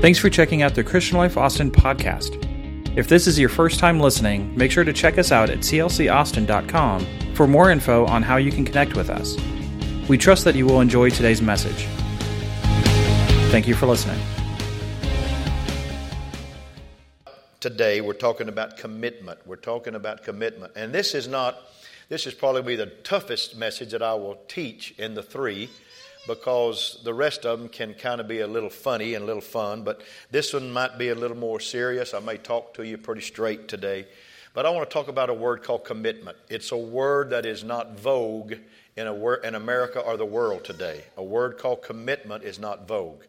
Thanks for checking out the Christian Life Austin podcast. If this is your first time listening, make sure to check us out at clcaustin.com for more info on how you can connect with us. We trust that you will enjoy today's message. Thank you for listening. Today, we're talking about commitment. We're talking about commitment. And this is not, this is probably the toughest message that I will teach in the three because the rest of them can kind of be a little funny and a little fun, but this one might be a little more serious. I may talk to you pretty straight today. But I want to talk about a word called commitment. It's a word that is not vogue in, a wor- in America or the world today. A word called commitment is not vogue.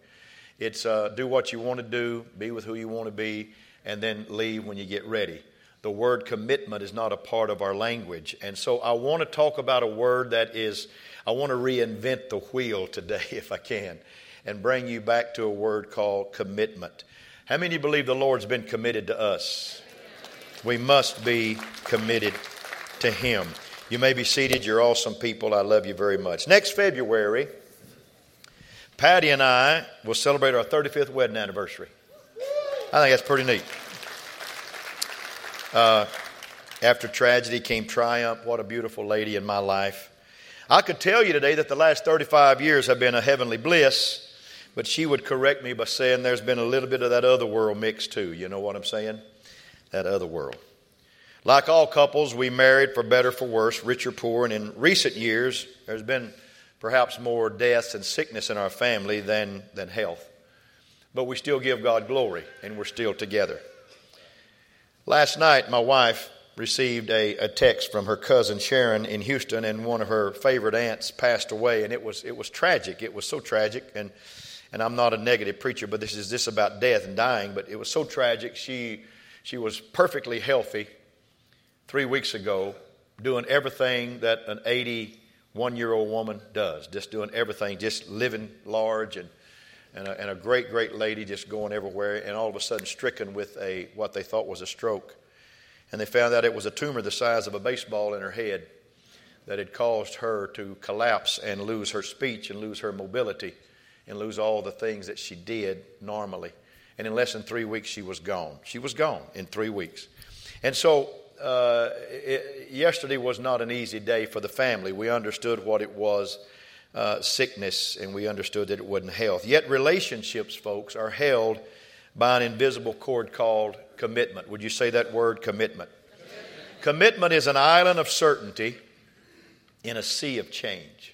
It's uh, do what you want to do, be with who you want to be, and then leave when you get ready. The word commitment is not a part of our language. And so I want to talk about a word that is I want to reinvent the wheel today, if I can, and bring you back to a word called commitment. How many believe the Lord's been committed to us? We must be committed to Him. You may be seated. You're awesome people. I love you very much. Next February, Patty and I will celebrate our 35th wedding anniversary. I think that's pretty neat. Uh, after tragedy came triumph. What a beautiful lady in my life. I could tell you today that the last 35 years have been a heavenly bliss, but she would correct me by saying there's been a little bit of that other world mixed too. You know what I'm saying? That other world. Like all couples, we married for better, for worse, rich or poor, and in recent years, there's been perhaps more deaths and sickness in our family than, than health. But we still give God glory, and we're still together. Last night, my wife received a, a text from her cousin Sharon in Houston, and one of her favorite aunts passed away, and it was it was tragic. It was so tragic, and and I'm not a negative preacher, but this is this about death and dying. But it was so tragic. She she was perfectly healthy three weeks ago, doing everything that an 81 year old woman does, just doing everything, just living large and. And a, and a great, great lady just going everywhere, and all of a sudden stricken with a what they thought was a stroke and they found out it was a tumor the size of a baseball in her head that had caused her to collapse and lose her speech and lose her mobility and lose all the things that she did normally. And in less than three weeks, she was gone. She was gone in three weeks. And so, uh, it, yesterday was not an easy day for the family. We understood what it was uh, sickness, and we understood that it wasn't health. Yet, relationships, folks, are held by an invisible cord called commitment. Would you say that word, commitment? Commitment, commitment is an island of certainty in a sea of change.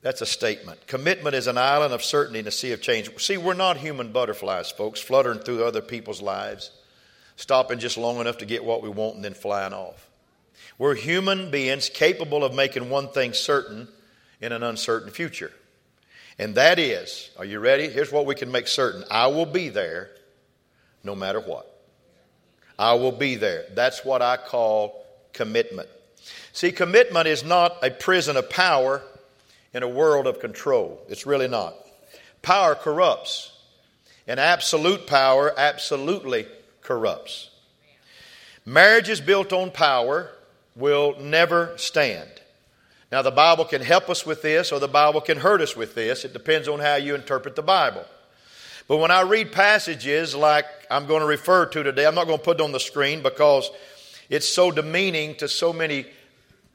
That's a statement. Commitment is an island of certainty in a sea of change. See, we're not human butterflies, folks, fluttering through other people's lives, stopping just long enough to get what we want and then flying off. We're human beings capable of making one thing certain in an uncertain future. And that is, are you ready? Here's what we can make certain I will be there no matter what. I will be there. That's what I call commitment. See, commitment is not a prison of power in a world of control. It's really not. Power corrupts, and absolute power absolutely corrupts. Marriages built on power will never stand. Now, the Bible can help us with this, or the Bible can hurt us with this. It depends on how you interpret the Bible. But when I read passages like I'm going to refer to today, I'm not going to put it on the screen because it's so demeaning to so many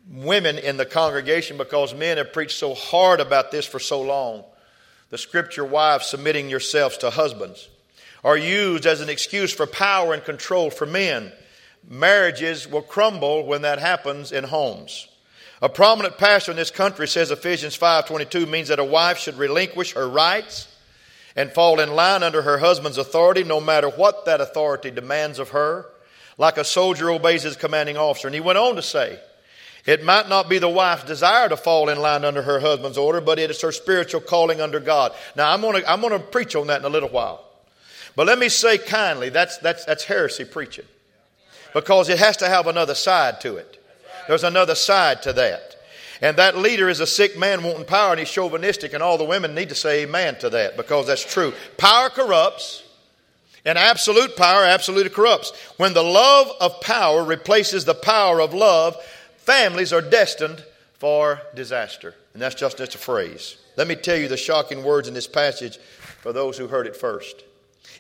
women in the congregation because men have preached so hard about this for so long. The scripture, wives, submitting yourselves to husbands, are used as an excuse for power and control for men. Marriages will crumble when that happens in homes. A prominent pastor in this country says Ephesians 5:22 means that a wife should relinquish her rights and fall in line under her husband's authority, no matter what that authority demands of her, like a soldier obeys his commanding officer. And he went on to say, it might not be the wife's desire to fall in line under her husband's order, but it is her spiritual calling under God. Now, I'm going to, I'm to preach on that in a little while. But let me say kindly, that's, that's, that's heresy preaching. Because it has to have another side to it. There's another side to that. And that leader is a sick man wanting power and he's chauvinistic, and all the women need to say amen to that because that's true. Power corrupts, and absolute power absolutely corrupts. When the love of power replaces the power of love, families are destined for disaster. And that's just, just a phrase. Let me tell you the shocking words in this passage for those who heard it first.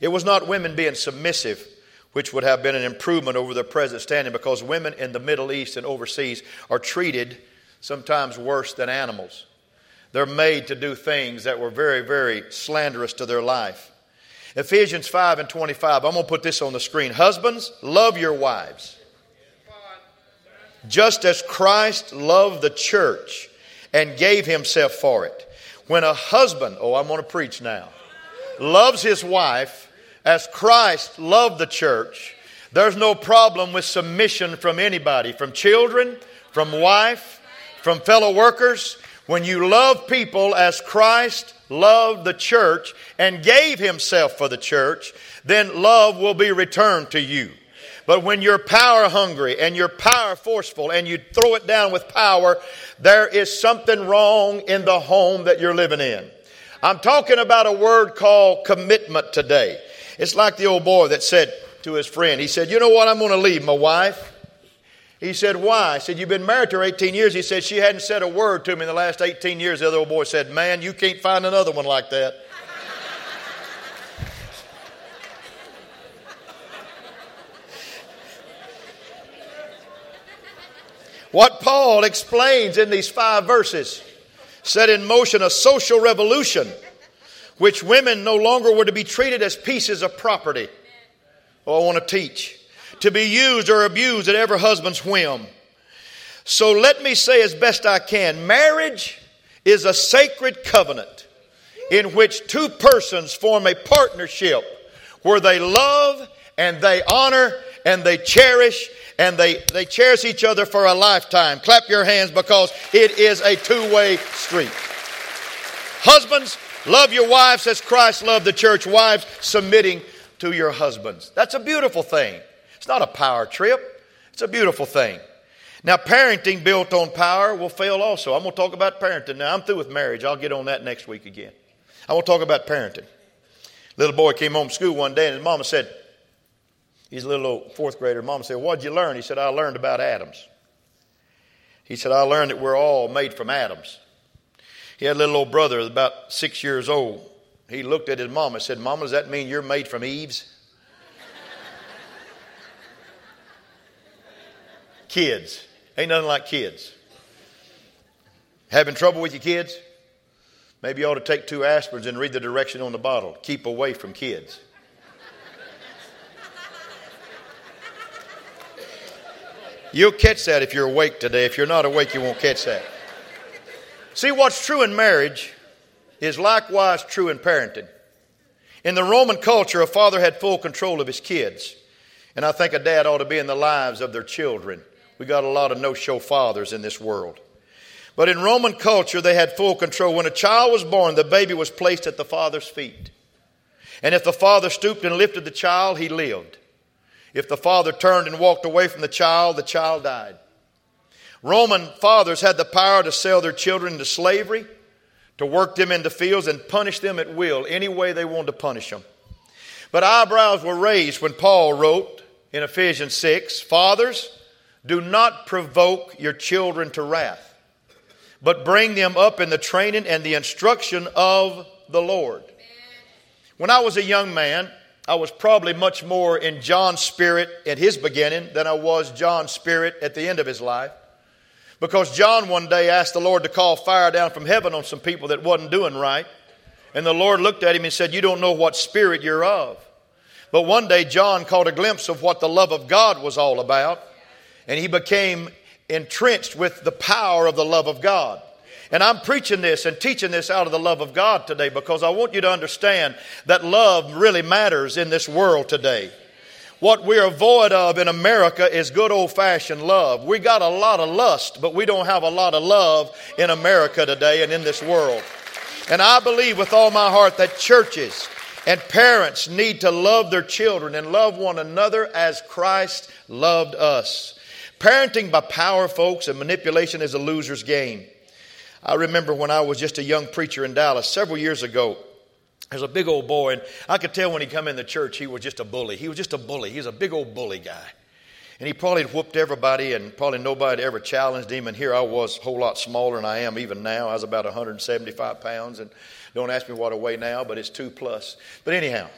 It was not women being submissive, which would have been an improvement over their present standing, because women in the Middle East and overseas are treated sometimes worse than animals. They're made to do things that were very, very slanderous to their life. Ephesians 5 and 25. I'm going to put this on the screen. Husbands, love your wives. Just as Christ loved the church and gave himself for it. When a husband, oh, I'm going to preach now, loves his wife as Christ loved the church, there's no problem with submission from anybody, from children, from wife, from fellow workers. When you love people as Christ loved the church and gave himself for the church, then love will be returned to you. But when you're power hungry and you're power forceful and you throw it down with power, there is something wrong in the home that you're living in. I'm talking about a word called commitment today. It's like the old boy that said to his friend, he said, You know what? I'm going to leave my wife. He said, Why? I said, You've been married to her 18 years. He said, She hadn't said a word to me in the last 18 years. The other old boy said, Man, you can't find another one like that. what Paul explains in these five verses set in motion a social revolution which women no longer were to be treated as pieces of property. Oh, I want to teach. To be used or abused at every husband's whim. So let me say as best I can marriage is a sacred covenant in which two persons form a partnership where they love and they honor and they cherish and they, they cherish each other for a lifetime. Clap your hands because it is a two way street. Husbands, love your wives as Christ loved the church. Wives, submitting to your husbands. That's a beautiful thing. It's not a power trip, it's a beautiful thing. Now, parenting built on power will fail also. I'm going to talk about parenting now. I'm through with marriage. I'll get on that next week again. I want to talk about parenting. Little boy came home from school one day and his mama said, He's a little old fourth grader. Mama said, What'd you learn? He said, I learned about atoms. He said, I learned that we're all made from atoms. He had a little old brother about six years old. He looked at his mama and said, Mama, does that mean you're made from Eves? Kids. Ain't nothing like kids. Having trouble with your kids? Maybe you ought to take two aspirins and read the direction on the bottle. Keep away from kids. You'll catch that if you're awake today. If you're not awake, you won't catch that. See, what's true in marriage is likewise true in parenting. In the Roman culture, a father had full control of his kids. And I think a dad ought to be in the lives of their children. We got a lot of no show fathers in this world. But in Roman culture, they had full control. When a child was born, the baby was placed at the father's feet. And if the father stooped and lifted the child, he lived. If the father turned and walked away from the child, the child died. Roman fathers had the power to sell their children into slavery, to work them into fields, and punish them at will, any way they wanted to punish them. But eyebrows were raised when Paul wrote in Ephesians 6 Fathers, do not provoke your children to wrath, but bring them up in the training and the instruction of the Lord. When I was a young man, I was probably much more in John's spirit at his beginning than I was John's spirit at the end of his life. Because John one day asked the Lord to call fire down from heaven on some people that wasn't doing right. And the Lord looked at him and said, You don't know what spirit you're of. But one day John caught a glimpse of what the love of God was all about. And he became entrenched with the power of the love of God. And I'm preaching this and teaching this out of the love of God today because I want you to understand that love really matters in this world today. What we're void of in America is good old fashioned love. We got a lot of lust, but we don't have a lot of love in America today and in this world. And I believe with all my heart that churches and parents need to love their children and love one another as Christ loved us. Parenting by power, folks, and manipulation is a loser's game. I remember when I was just a young preacher in Dallas several years ago. There's a big old boy, and I could tell when he come in the church he was just a bully. He was just a bully. He was a big old bully guy. And he probably whooped everybody, and probably nobody ever challenged him. And here I was, a whole lot smaller than I am even now. I was about 175 pounds, and don't ask me what I weigh now, but it's two plus. But anyhow,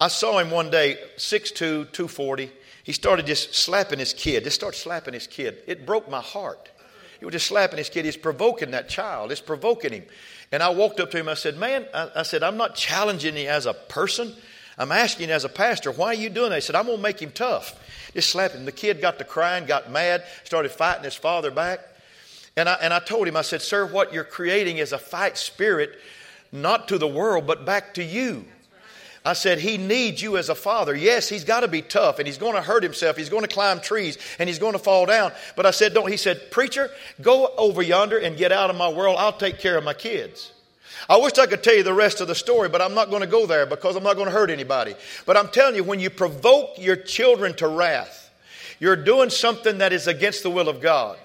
I saw him one day, 6'2, 240. He started just slapping his kid. Just started slapping his kid. It broke my heart. He was just slapping his kid. He's provoking that child. It's provoking him. And I walked up to him. I said, Man, I, I said, I'm not challenging you as a person. I'm asking as a pastor, why are you doing that? He said, I'm going to make him tough. Just slap him. The kid got to crying, got mad, started fighting his father back. And I, and I told him, I said, Sir, what you're creating is a fight spirit, not to the world, but back to you. I said, He needs you as a father. Yes, he's got to be tough and he's going to hurt himself. He's going to climb trees and he's going to fall down. But I said, Don't. He said, Preacher, go over yonder and get out of my world. I'll take care of my kids. I wish I could tell you the rest of the story, but I'm not going to go there because I'm not going to hurt anybody. But I'm telling you, when you provoke your children to wrath, you're doing something that is against the will of God.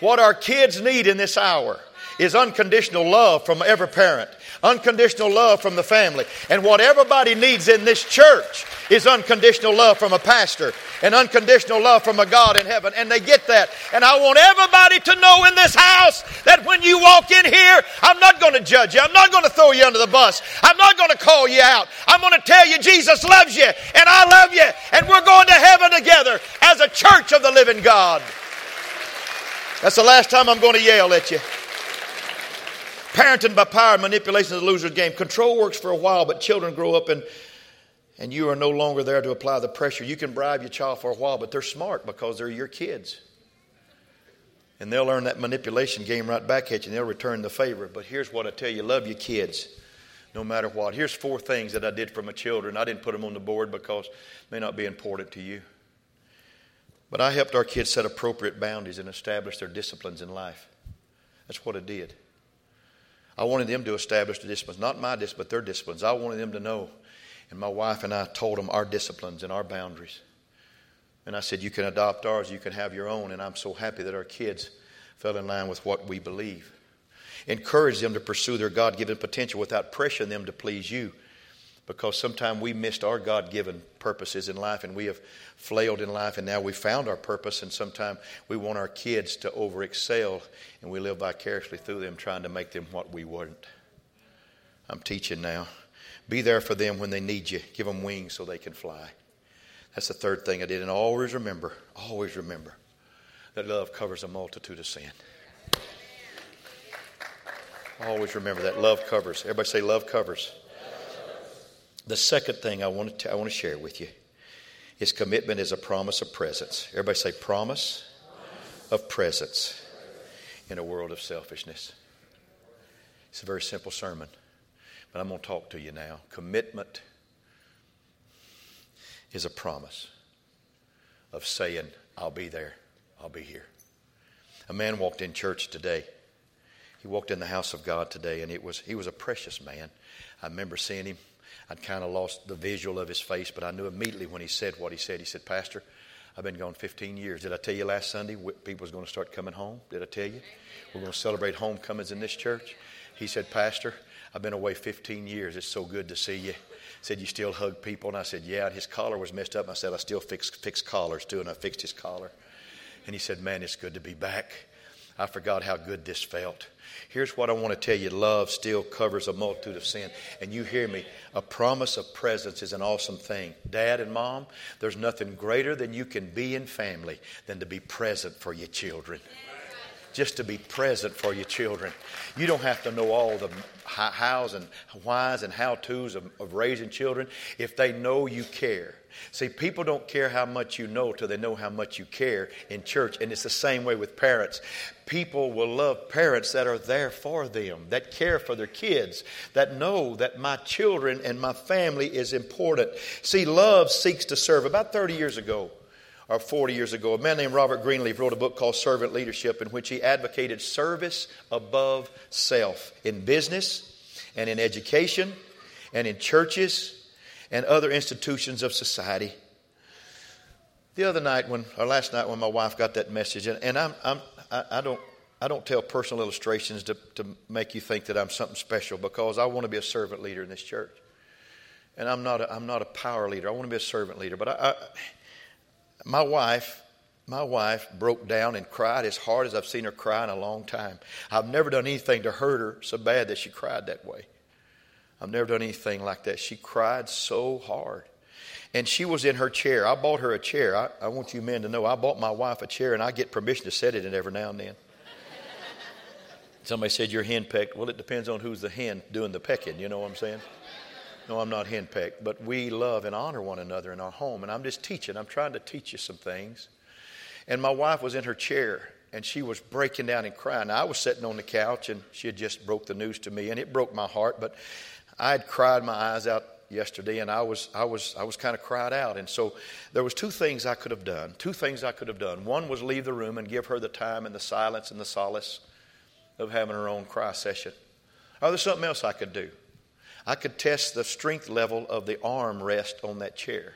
What our kids need in this hour is unconditional love from every parent, unconditional love from the family. And what everybody needs in this church is unconditional love from a pastor and unconditional love from a God in heaven. And they get that. And I want everybody to know in this house that when you walk in here, I'm not going to judge you. I'm not going to throw you under the bus. I'm not going to call you out. I'm going to tell you Jesus loves you and I love you and we're going to heaven together as a church of the living God. That's the last time I'm going to yell at you. Parenting by power and manipulation is a loser's game. Control works for a while, but children grow up and and you are no longer there to apply the pressure. You can bribe your child for a while, but they're smart because they're your kids. And they'll learn that manipulation game right back at you and they'll return the favor. But here's what I tell you love your kids no matter what. Here's four things that I did for my children. I didn't put them on the board because they may not be important to you. But I helped our kids set appropriate boundaries and establish their disciplines in life. That's what I did. I wanted them to establish the disciplines, not my disciplines, but their disciplines. I wanted them to know. And my wife and I told them our disciplines and our boundaries. And I said, You can adopt ours, you can have your own. And I'm so happy that our kids fell in line with what we believe. Encourage them to pursue their God given potential without pressuring them to please you because sometimes we missed our God given purposes in life and we have flailed in life and now we found our purpose and sometimes we want our kids to over excel and we live vicariously through them trying to make them what we weren't. I'm teaching now. Be there for them when they need you. Give them wings so they can fly. That's the third thing I did. And always remember, always remember that love covers a multitude of sin. Always remember that love covers. Everybody say love covers. The second thing I want to, I want to share with you is commitment is a promise of presence. Everybody say promise of presence in a world of selfishness. It's a very simple sermon, but I'm going to talk to you now. Commitment is a promise of saying, I'll be there, I'll be here. A man walked in church today. He walked in the house of God today, and it was he was a precious man. I remember seeing him I'd kind of lost the visual of his face, but I knew immediately when he said what he said. He said, Pastor, I've been gone 15 years. Did I tell you last Sunday people was going to start coming home? Did I tell you? We're going to celebrate homecomings in this church. He said, Pastor, I've been away 15 years. It's so good to see you. Said, You still hug people? And I said, Yeah. And his collar was messed up. And I said, I still fix, fix collars too. And I fixed his collar. And he said, Man, it's good to be back. I forgot how good this felt. Here's what I want to tell you love still covers a multitude of sin. And you hear me. A promise of presence is an awesome thing. Dad and mom, there's nothing greater than you can be in family than to be present for your children just to be present for your children. You don't have to know all the hows and whys and how to's of, of, raising children if they know you care. See, people don't care how much you know till they know how much you care in church, and it's the same way with parents. People will love parents that are there for them, that care for their kids, that know that my children and my family is important. See, love seeks to serve. About 30 years ago, or 40 years ago, a man named Robert Greenleaf wrote a book called Servant Leadership in which he advocated service above self in business and in education and in churches and other institutions of society. The other night, when, or last night, when my wife got that message, and, and I'm, I'm, I, I don't, I don't tell personal illustrations to, to make you think that I'm something special because I want to be a servant leader in this church. And I'm not a, I'm not a power leader. I want to be a servant leader. But I, I My wife, my wife broke down and cried as hard as I've seen her cry in a long time. I've never done anything to hurt her so bad that she cried that way. I've never done anything like that. She cried so hard. And she was in her chair. I bought her a chair. I, I want you men to know I bought my wife a chair and I get permission to set it in every now and then. Somebody said you're henpecked. Well, it depends on who's the hen doing the pecking. You know what I'm saying? No, I'm not henpecked, but we love and honor one another in our home. And I'm just teaching. I'm trying to teach you some things. And my wife was in her chair and she was breaking down and crying. Now, I was sitting on the couch and she had just broke the news to me and it broke my heart, but I had cried my eyes out yesterday and I was I was I was kind of cried out and so there was two things I could have done two things I could have done one was leave the room and give her the time and the silence and the solace of having her own cry session or there's something else I could do I could test the strength level of the arm rest on that chair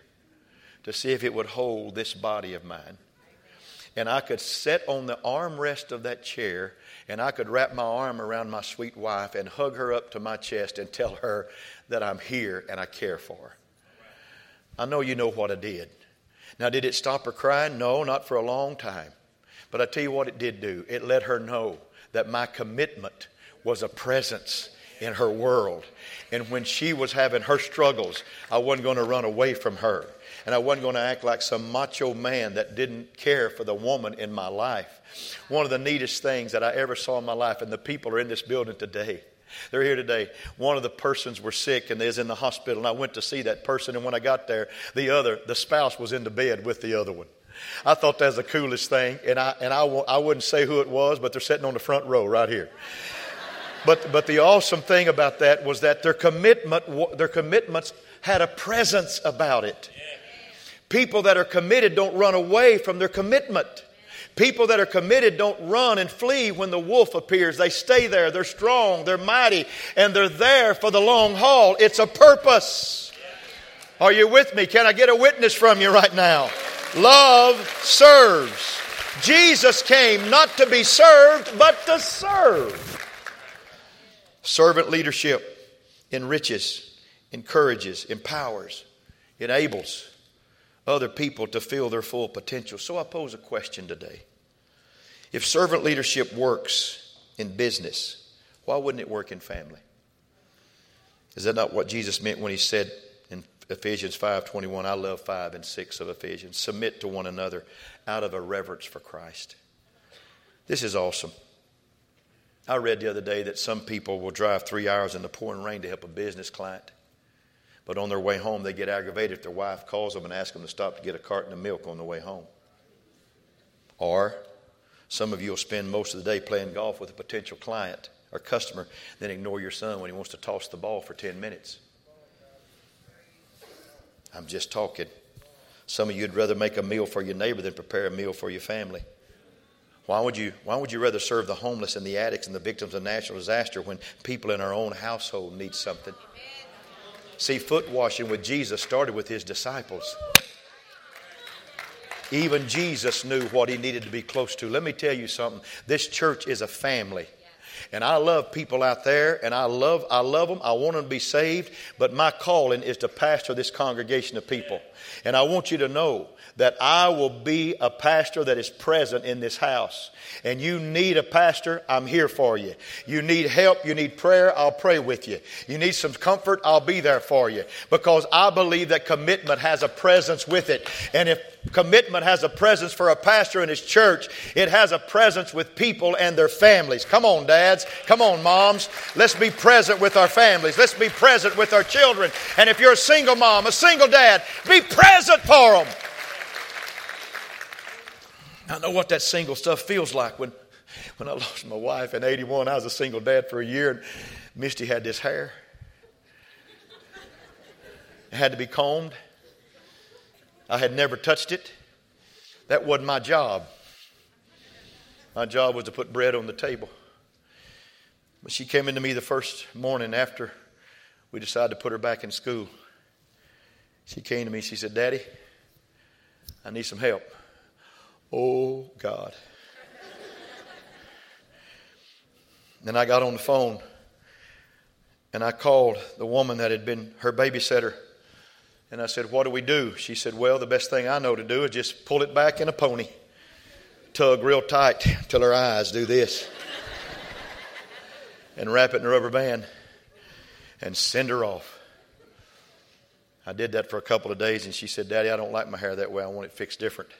to see if it would hold this body of mine and I could sit on the armrest of that chair and I could wrap my arm around my sweet wife and hug her up to my chest and tell her that I'm here and I care for her. I know you know what I did. Now, did it stop her crying? No, not for a long time. But I tell you what it did do it let her know that my commitment was a presence in her world. And when she was having her struggles, I wasn't going to run away from her. And I wasn't going to act like some macho man that didn't care for the woman in my life. One of the neatest things that I ever saw in my life, and the people are in this building today. They're here today. One of the persons were sick and is in the hospital, and I went to see that person. And when I got there, the other, the spouse, was in the bed with the other one. I thought that was the coolest thing, and I and I, I wouldn't say who it was, but they're sitting on the front row right here. But but the awesome thing about that was that their commitment, their commitments had a presence about it. People that are committed don't run away from their commitment. People that are committed don't run and flee when the wolf appears. They stay there. They're strong, they're mighty, and they're there for the long haul. It's a purpose. Are you with me? Can I get a witness from you right now? Love serves. Jesus came not to be served, but to serve. Servant leadership enriches, encourages, empowers, enables other people to feel their full potential. So I pose a question today. If servant leadership works in business, why wouldn't it work in family? Is that not what Jesus meant when he said in Ephesians 5:21, I love 5 and 6 of Ephesians, submit to one another out of a reverence for Christ. This is awesome. I read the other day that some people will drive 3 hours in the pouring rain to help a business client. But on their way home, they get aggravated if their wife calls them and asks them to stop to get a carton of milk on the way home. Or some of you will spend most of the day playing golf with a potential client or customer, then ignore your son when he wants to toss the ball for 10 minutes. I'm just talking. Some of you would rather make a meal for your neighbor than prepare a meal for your family. Why would you, why would you rather serve the homeless and the addicts and the victims of natural disaster when people in our own household need something? See, foot washing with Jesus started with his disciples. Even Jesus knew what he needed to be close to. Let me tell you something. This church is a family. And I love people out there and I love I love them. I want them to be saved, but my calling is to pastor this congregation of people. And I want you to know that I will be a pastor that is present in this house. And you need a pastor, I'm here for you. You need help, you need prayer, I'll pray with you. You need some comfort, I'll be there for you. Because I believe that commitment has a presence with it. And if commitment has a presence for a pastor in his church, it has a presence with people and their families. Come on, dads. Come on, moms. Let's be present with our families. Let's be present with our children. And if you're a single mom, a single dad, be present for them. I know what that single stuff feels like. When, when I lost my wife in 81, I was a single dad for a year, and Misty had this hair. It had to be combed. I had never touched it. That wasn't my job. My job was to put bread on the table. But she came into me the first morning after we decided to put her back in school. She came to me, she said, Daddy, I need some help. Oh, God. then I got on the phone and I called the woman that had been her babysitter And I said, What do we do? She said, Well, the best thing I know to do is just pull it back in a pony, tug real tight till her eyes do this, and wrap it in a rubber band and send her off. I did that for a couple of days, and she said, Daddy, I don't like my hair that way. I want it fixed different.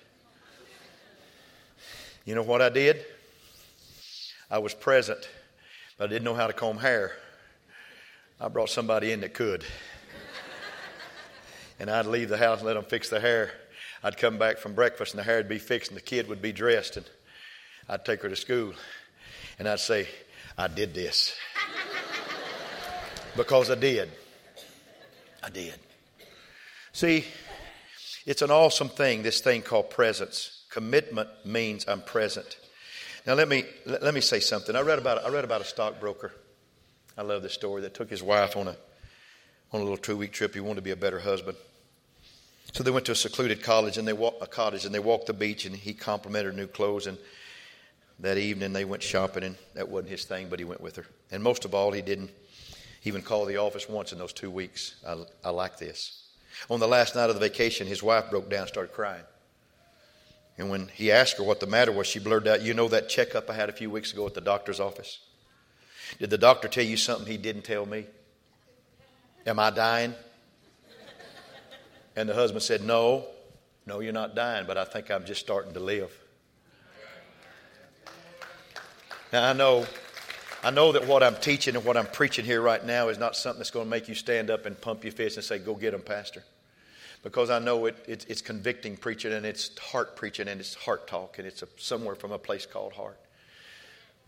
You know what I did? I was present, but I didn't know how to comb hair. I brought somebody in that could. and I'd leave the house and let them fix the hair. I'd come back from breakfast and the hair would be fixed and the kid would be dressed and I'd take her to school and I'd say, I did this. because I did. I did. See, it's an awesome thing, this thing called presence. Commitment means I'm present. Now let me let me say something. I read about I read about a stockbroker I love this story that took his wife on a on a little two week trip. He wanted to be a better husband. So they went to a secluded college and they a cottage and they walked the beach and he complimented her new clothes and that evening they went shopping and that wasn't his thing, but he went with her. And most of all, he didn't even call the office once in those two weeks. I, I like this. On the last night of the vacation, his wife broke down and started crying. And when he asked her what the matter was, she blurted out, You know that checkup I had a few weeks ago at the doctor's office? Did the doctor tell you something he didn't tell me? Am I dying? And the husband said, No, no, you're not dying, but I think I'm just starting to live. Now I know I know that what I'm teaching and what I'm preaching here right now is not something that's going to make you stand up and pump your fist and say, Go get them, Pastor. Because I know it, it it's convicting preaching and it's heart preaching and it's heart talk and it's a, somewhere from a place called heart.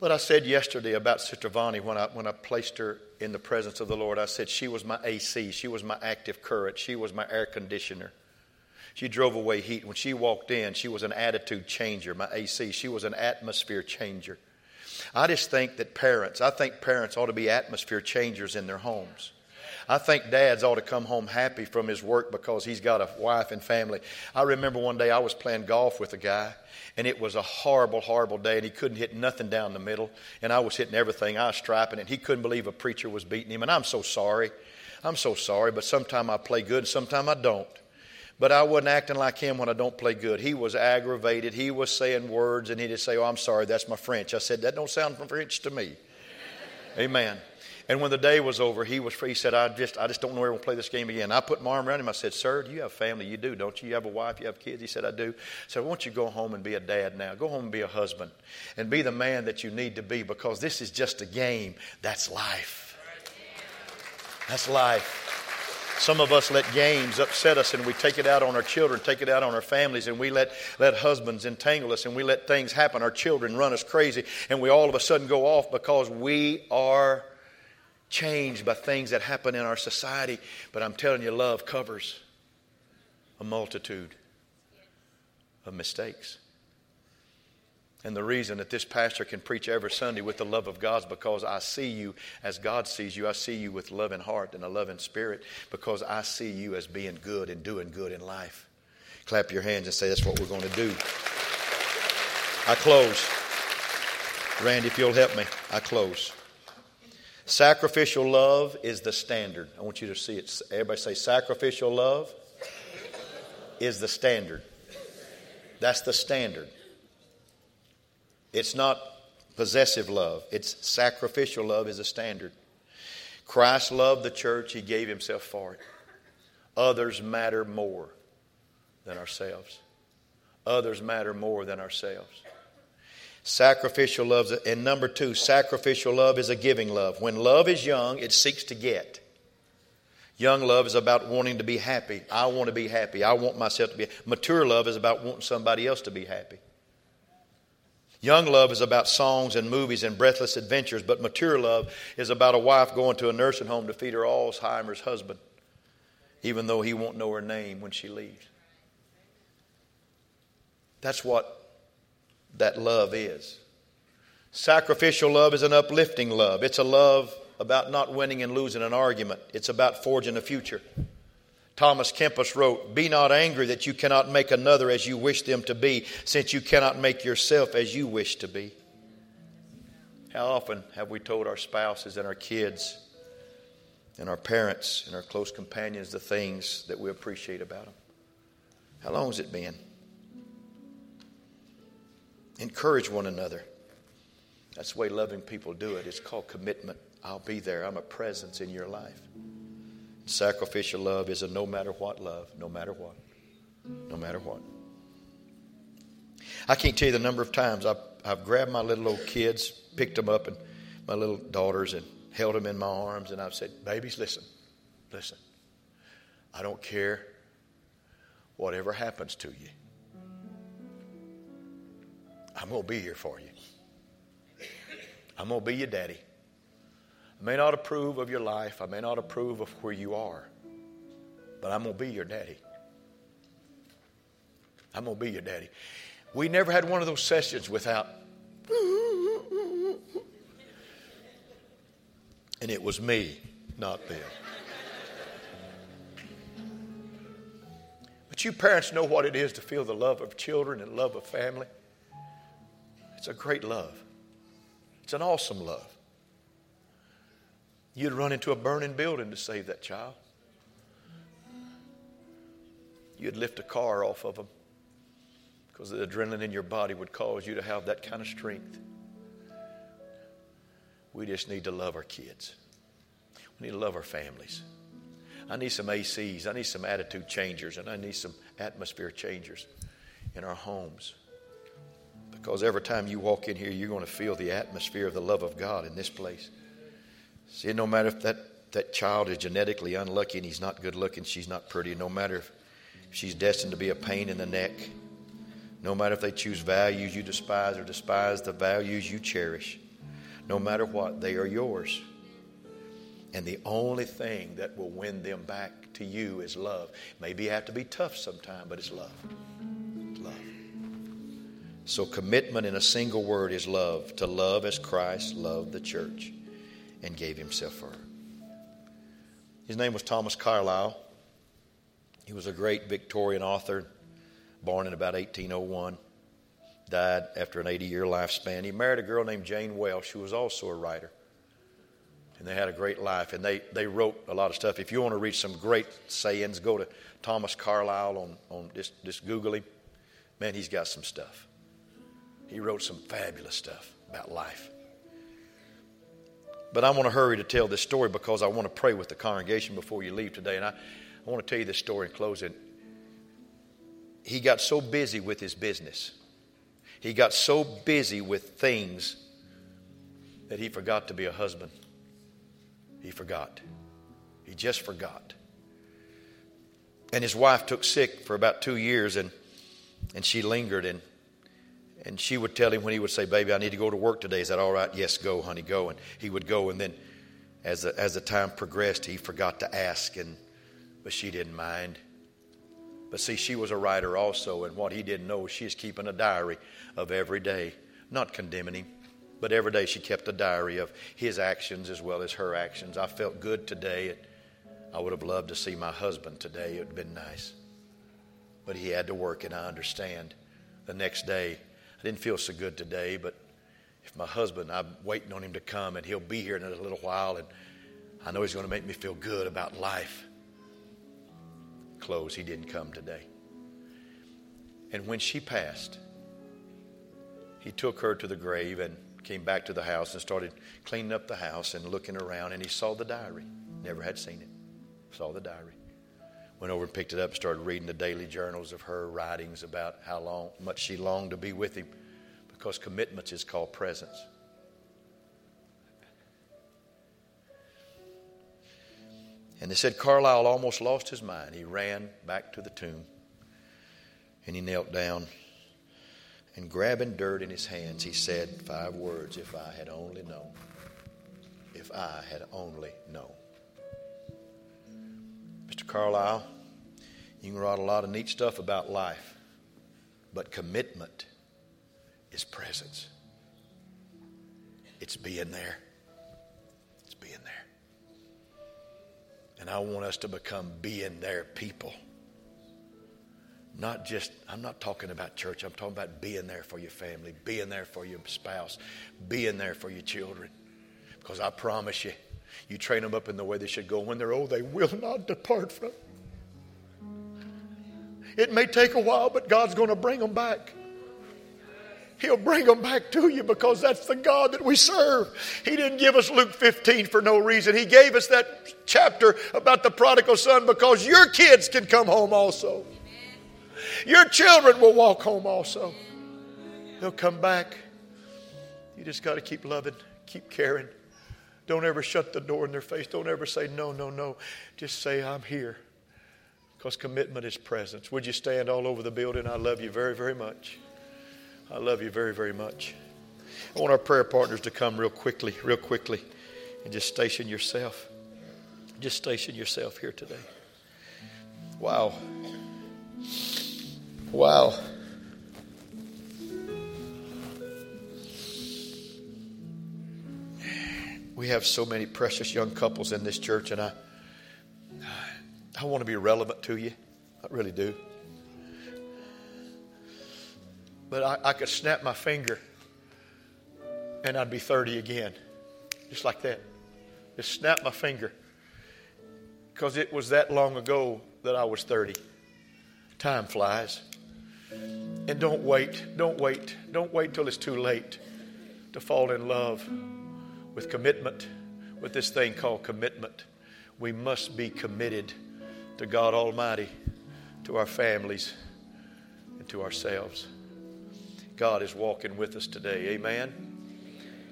But I said yesterday about Sister Vonnie when I, when I placed her in the presence of the Lord, I said she was my AC, she was my active current, she was my air conditioner. She drove away heat. When she walked in, she was an attitude changer, my AC. She was an atmosphere changer. I just think that parents, I think parents ought to be atmosphere changers in their homes. I think dads ought to come home happy from his work because he's got a wife and family. I remember one day I was playing golf with a guy, and it was a horrible, horrible day, and he couldn't hit nothing down the middle, and I was hitting everything. I was striping, and he couldn't believe a preacher was beating him, and I'm so sorry. I'm so sorry, but sometimes I play good, sometimes I don't. But I wasn't acting like him when I don't play good. He was aggravated. He was saying words, and he'd say, "Oh, I'm sorry, that's my French." I said, "That don't sound French to me." Amen. And when the day was over, he was free. He said, I just, I just don't know where we'll play this game again. I put my arm around him. I said, Sir, do you have family? You do, don't you? You have a wife? You have kids? He said, I do. I said, I want you go home and be a dad now. Go home and be a husband and be the man that you need to be because this is just a game. That's life. That's life. Some of us let games upset us and we take it out on our children, take it out on our families, and we let, let husbands entangle us and we let things happen. Our children run us crazy and we all of a sudden go off because we are changed by things that happen in our society. But I'm telling you, love covers a multitude of mistakes. And the reason that this pastor can preach every Sunday with the love of God is because I see you as God sees you. I see you with loving heart and a loving spirit because I see you as being good and doing good in life. Clap your hands and say, That's what we're going to do. I close. Randy, if you'll help me, I close. Sacrificial love is the standard. I want you to see it. Everybody say, sacrificial love is the standard. That's the standard. It's not possessive love, it's sacrificial love is a standard. Christ loved the church, He gave Himself for it. Others matter more than ourselves. Others matter more than ourselves. Sacrificial love. And number two, sacrificial love is a giving love. When love is young, it seeks to get. Young love is about wanting to be happy. I want to be happy. I want myself to be. Mature love is about wanting somebody else to be happy. Young love is about songs and movies and breathless adventures, but mature love is about a wife going to a nursing home to feed her Alzheimer's husband, even though he won't know her name when she leaves. That's what that love is. Sacrificial love is an uplifting love. It's a love about not winning and losing an argument, it's about forging a future. Thomas Kempis wrote, Be not angry that you cannot make another as you wish them to be, since you cannot make yourself as you wish to be. How often have we told our spouses and our kids, and our parents and our close companions the things that we appreciate about them. How long has it been? Encourage one another. That's the way loving people do it. It's called commitment. I'll be there. I'm a presence in your life. Sacrificial love is a no matter what love, no matter what. No matter what. I can't tell you the number of times I've, I've grabbed my little old kids, picked them up, and my little daughters, and held them in my arms, and I've said, Babies, listen, listen. I don't care whatever happens to you. I'm going to be here for you. I'm going to be your daddy. I may not approve of your life, I may not approve of where you are, but I'm going to be your daddy. I'm going to be your daddy. We never had one of those sessions without. And it was me, not them. But you parents know what it is to feel the love of children and love of family. It's a great love, it's an awesome love. You'd run into a burning building to save that child. You'd lift a car off of them because the adrenaline in your body would cause you to have that kind of strength. We just need to love our kids. We need to love our families. I need some ACs. I need some attitude changers, and I need some atmosphere changers in our homes. Because every time you walk in here, you're going to feel the atmosphere of the love of God in this place. See, no matter if that, that child is genetically unlucky and he's not good looking, she's not pretty, no matter if she's destined to be a pain in the neck, no matter if they choose values you despise or despise the values you cherish, no matter what, they are yours. And the only thing that will win them back to you is love. Maybe you have to be tough sometime, but it's love. It's love. So, commitment in a single word is love. To love as Christ loved the church and gave himself for her. His name was Thomas Carlyle. He was a great Victorian author, born in about 1801, died after an 80 year lifespan. He married a girl named Jane Welsh, who was also a writer. And they had a great life, and they, they wrote a lot of stuff. If you want to read some great sayings, go to Thomas Carlyle on, on just, just Google him. Man, he's got some stuff. He wrote some fabulous stuff about life. But I want to hurry to tell this story because I want to pray with the congregation before you leave today. And I, I want to tell you this story in closing. He got so busy with his business, he got so busy with things that he forgot to be a husband. He forgot. He just forgot. And his wife took sick for about two years, and, and she lingered. And and she would tell him when he would say, Baby, I need to go to work today. Is that all right? Yes, go, honey, go. And he would go. And then as the, as the time progressed, he forgot to ask, and, but she didn't mind. But see, she was a writer also, and what he didn't know she was keeping a diary of every day, not condemning him, but every day she kept a diary of his actions as well as her actions. I felt good today. I would have loved to see my husband today. It would have been nice. But he had to work, and I understand. The next day, didn't feel so good today, but if my husband, I'm waiting on him to come and he'll be here in a little while, and I know he's going to make me feel good about life. Close, he didn't come today. And when she passed, he took her to the grave and came back to the house and started cleaning up the house and looking around, and he saw the diary. Never had seen it. Saw the diary went over and picked it up and started reading the daily journals of her writings about how long much she longed to be with him because commitment is called presence. And they said carlyle almost lost his mind. He ran back to the tomb and he knelt down and grabbing dirt in his hands he said five words if i had only known. If i had only known. Carlyle, you can write a lot of neat stuff about life, but commitment is presence. It's being there. It's being there. And I want us to become being there people. Not just, I'm not talking about church, I'm talking about being there for your family, being there for your spouse, being there for your children. Because I promise you, You train them up in the way they should go. When they're old, they will not depart from it. It may take a while, but God's going to bring them back. He'll bring them back to you because that's the God that we serve. He didn't give us Luke 15 for no reason. He gave us that chapter about the prodigal son because your kids can come home also. Your children will walk home also. They'll come back. You just got to keep loving, keep caring. Don't ever shut the door in their face. Don't ever say, no, no, no. Just say, I'm here. Because commitment is presence. Would you stand all over the building? I love you very, very much. I love you very, very much. I want our prayer partners to come real quickly, real quickly, and just station yourself. Just station yourself here today. Wow. Wow. We have so many precious young couples in this church, and I, I want to be relevant to you. I really do. But I, I could snap my finger and I'd be 30 again. Just like that. Just snap my finger. Because it was that long ago that I was 30. Time flies. And don't wait, don't wait, don't wait till it's too late to fall in love with commitment, with this thing called commitment. We must be committed to God Almighty, to our families, and to ourselves. God is walking with us today. Amen.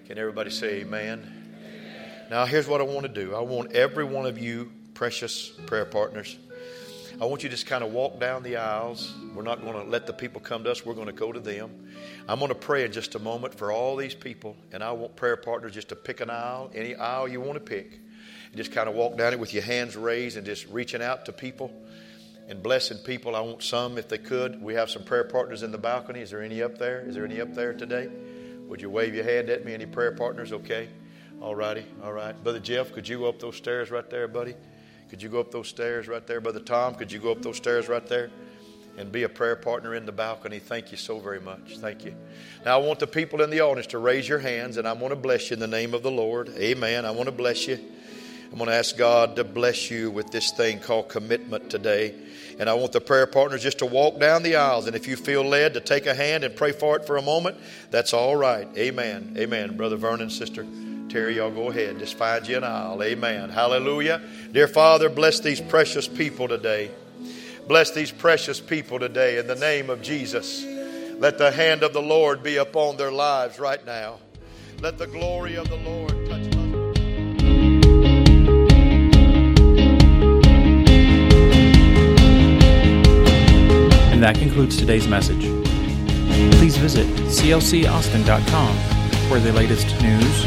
Can everybody say amen? amen? Now, here's what I want to do I want every one of you, precious prayer partners, I want you to just kind of walk down the aisles. We're not going to let the people come to us, we're going to go to them. I'm going to pray in just a moment for all these people, and I want prayer partners just to pick an aisle, any aisle you want to pick, and just kind of walk down it with your hands raised and just reaching out to people and blessing people. I want some, if they could. We have some prayer partners in the balcony. Is there any up there? Is there any up there today? Would you wave your hand at me? Any prayer partners? Okay. All righty. All right. Brother Jeff, could you go up those stairs right there, buddy? Could you go up those stairs right there? Brother Tom, could you go up those stairs right there? And be a prayer partner in the balcony. Thank you so very much. Thank you. Now, I want the people in the audience to raise your hands, and I want to bless you in the name of the Lord. Amen. I want to bless you. I'm going to ask God to bless you with this thing called commitment today. And I want the prayer partners just to walk down the aisles. And if you feel led to take a hand and pray for it for a moment, that's all right. Amen. Amen. Brother Vernon, Sister Terry, y'all go ahead. Just find you an aisle. Amen. Hallelujah. Dear Father, bless these precious people today. Bless these precious people today in the name of Jesus. Let the hand of the Lord be upon their lives right now. Let the glory of the Lord touch them. And that concludes today's message. Please visit clcaustin.com for the latest news,